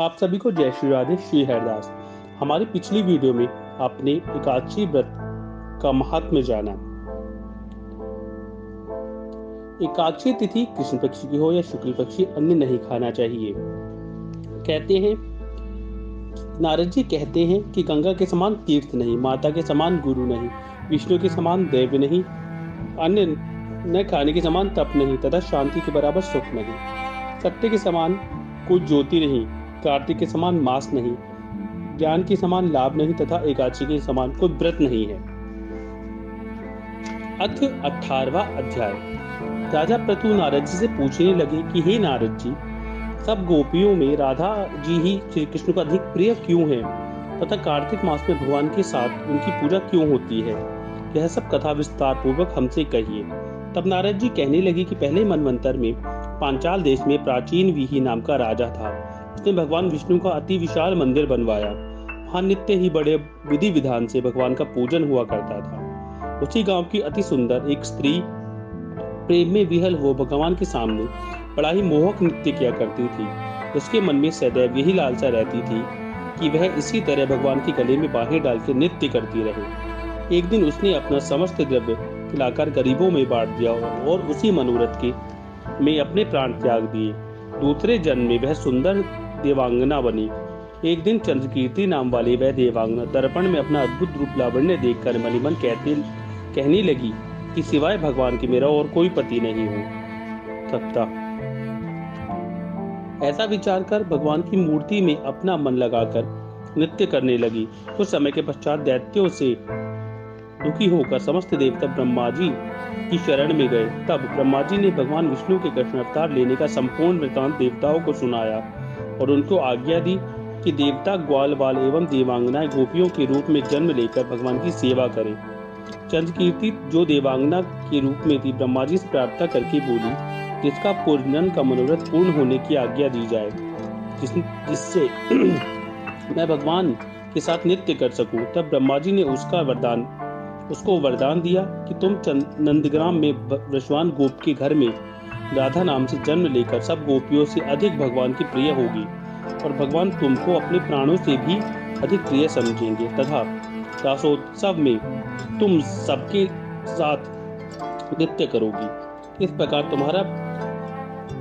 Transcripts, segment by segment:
आप सभी को जय श्री राधे, श्री हरदास। हमारी पिछली वीडियो में आपने एकादशी व्रत का महात्म्य जाना। एकादशी तिथि कृष्ण पक्ष की हो या शुक्ल पक्षी, अन्य नहीं खाना चाहिए। कहते हैं, नारद जी कहते हैं कि गंगा के समान तीर्थ नहीं, माता के समान गुरु नहीं, विष्णु के समान देव नहीं, अन्य न खाने के समान तप नहीं, तथा शांति के बराबर सुख नहीं। सत्य के समान कोई ज्योति नहीं। कार्तिक के समान मास नहीं, ज्ञान के समान लाभ नहीं तथा एकादशी के समान कोई व्रत नहीं है। अथ अठारवा अध्याय। राजा प्रतु नारद जी से पूछने लगे कि, हे नारद जी, सब गोपियों में राधा जी ही श्री कृष्ण को अधिक प्रिय क्यों है? तथा कार्तिक मास में भगवान के साथ उनकी पूजा क्यों होती है? यह सब कथा विस्तार पूर्वक हमसे कहिए। तब नारद जी कहने लगे कि, पहले मनवंतर में पांचाल देश में प्राचीन विही नाम का राजा था। उसने भगवान विष्णु का अति विशाल मंदिर बनवाया। वहाँ नित्य ही बड़े विधि विधान से भगवान का पूजन हुआ करता था। उसी गाँव की अति सुंदर एक स्त्री प्रेम में विहल हो भगवान के सामने बड़ा ही मोहक नृत्य किया करती थी। उसके मन में सदैव यही लालसा रहती थी कि वह इसी तरह भगवान के गले में बाहें डाल के नृत्य करती रहे। एक दिन उसने अपना समस्त द्रव्य खिलाकर गरीबों में बांट दिया और उसी मनोरथ के में अपने प्राण त्याग दिए। दूसरे जन्म में वह सुंदर देवांगना बनी। एक दिन चंद्रकीर्ति नाम वाली वह देवांगना दर्पण में अपना अद्भुत रूप लावण्य देखकर मणिमन कहते, कहने लगी कि सिवाय भगवान के मेरा और कोई पति नहीं हो। सकता ऐसा विचार कर भगवान की मूर्ति में अपना मन लगाकर नृत्य करने लगी। कुछ समय के पश्चात दैत्यों से दुखी होकर समस्त देवता ब्रह्मा जी की शरण में गए। तब ब्रह्मा जी ने भगवान विष्णु के कृष्ण अवतार लेने का संपूर्ण वृतांत देवताओं को सुनाया। और उनको आज्ञा दी कि देवता ग्वाल बाल एवं देवांगनाएँ गोपियों के रूप में जन्म लेकर भगवान की सेवा करें। चंद्रकीर्ति जो देवांगना के रूप में थी, ब्रह्मा जी से प्रार्थना करके बोली, जिसका पूर्णन का मनोरथ पूर्ण होने की आज्ञा दी जाए, जिस, जिससे मैं भगवान के साथ नृत्य कर सकूँ। तब ब्रह्मा जी ने उसका वरदान, उसको वरदान दिया कि, तुम नंदग्राम में वृषवान गोप के घर में राधा नाम से जन्म लेकर सब गोपियों से अधिक भगवान की प्रिय होगी और भगवान तुमको अपने प्राणों से भी अधिक प्रिय समझेंगे। तथा रासोत्सव में तुम सबके साथ नृत्य करोगी। इस प्रकार तुम्हारा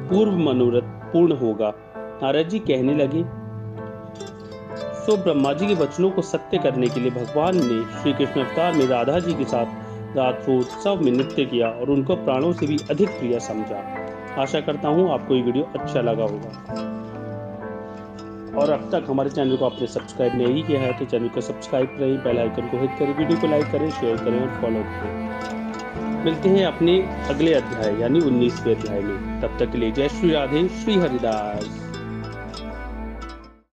पूर्व मनोरथ पूर्ण होगा। नारद जी कहने लगे, सो ब्रह्मा जी के वचनों को सत्य करने के लिए भगवान ने श्री कृष्ण अवतार में राधा जी के साथ रात्रोत्सव में नृत्य किया और उनको प्राणों से भी अधिक प्रिय समझा। आशा करता हूँ आपको ये वीडियो अच्छा लगा होगा। और अब तक हमारे चैनल को आपने सब्सक्राइब नहीं किया है तो चैनल को सब्सक्राइब करें, बेल आइकन को हिट करें, वीडियो को लाइक करें, शेयर करें और फॉलो करें। मिलते हैं अपने अगले अध्याय, यानी उन्नीसवें अध्याय में। तब तक के लिए जय श्री राधे, श्री हरिदास।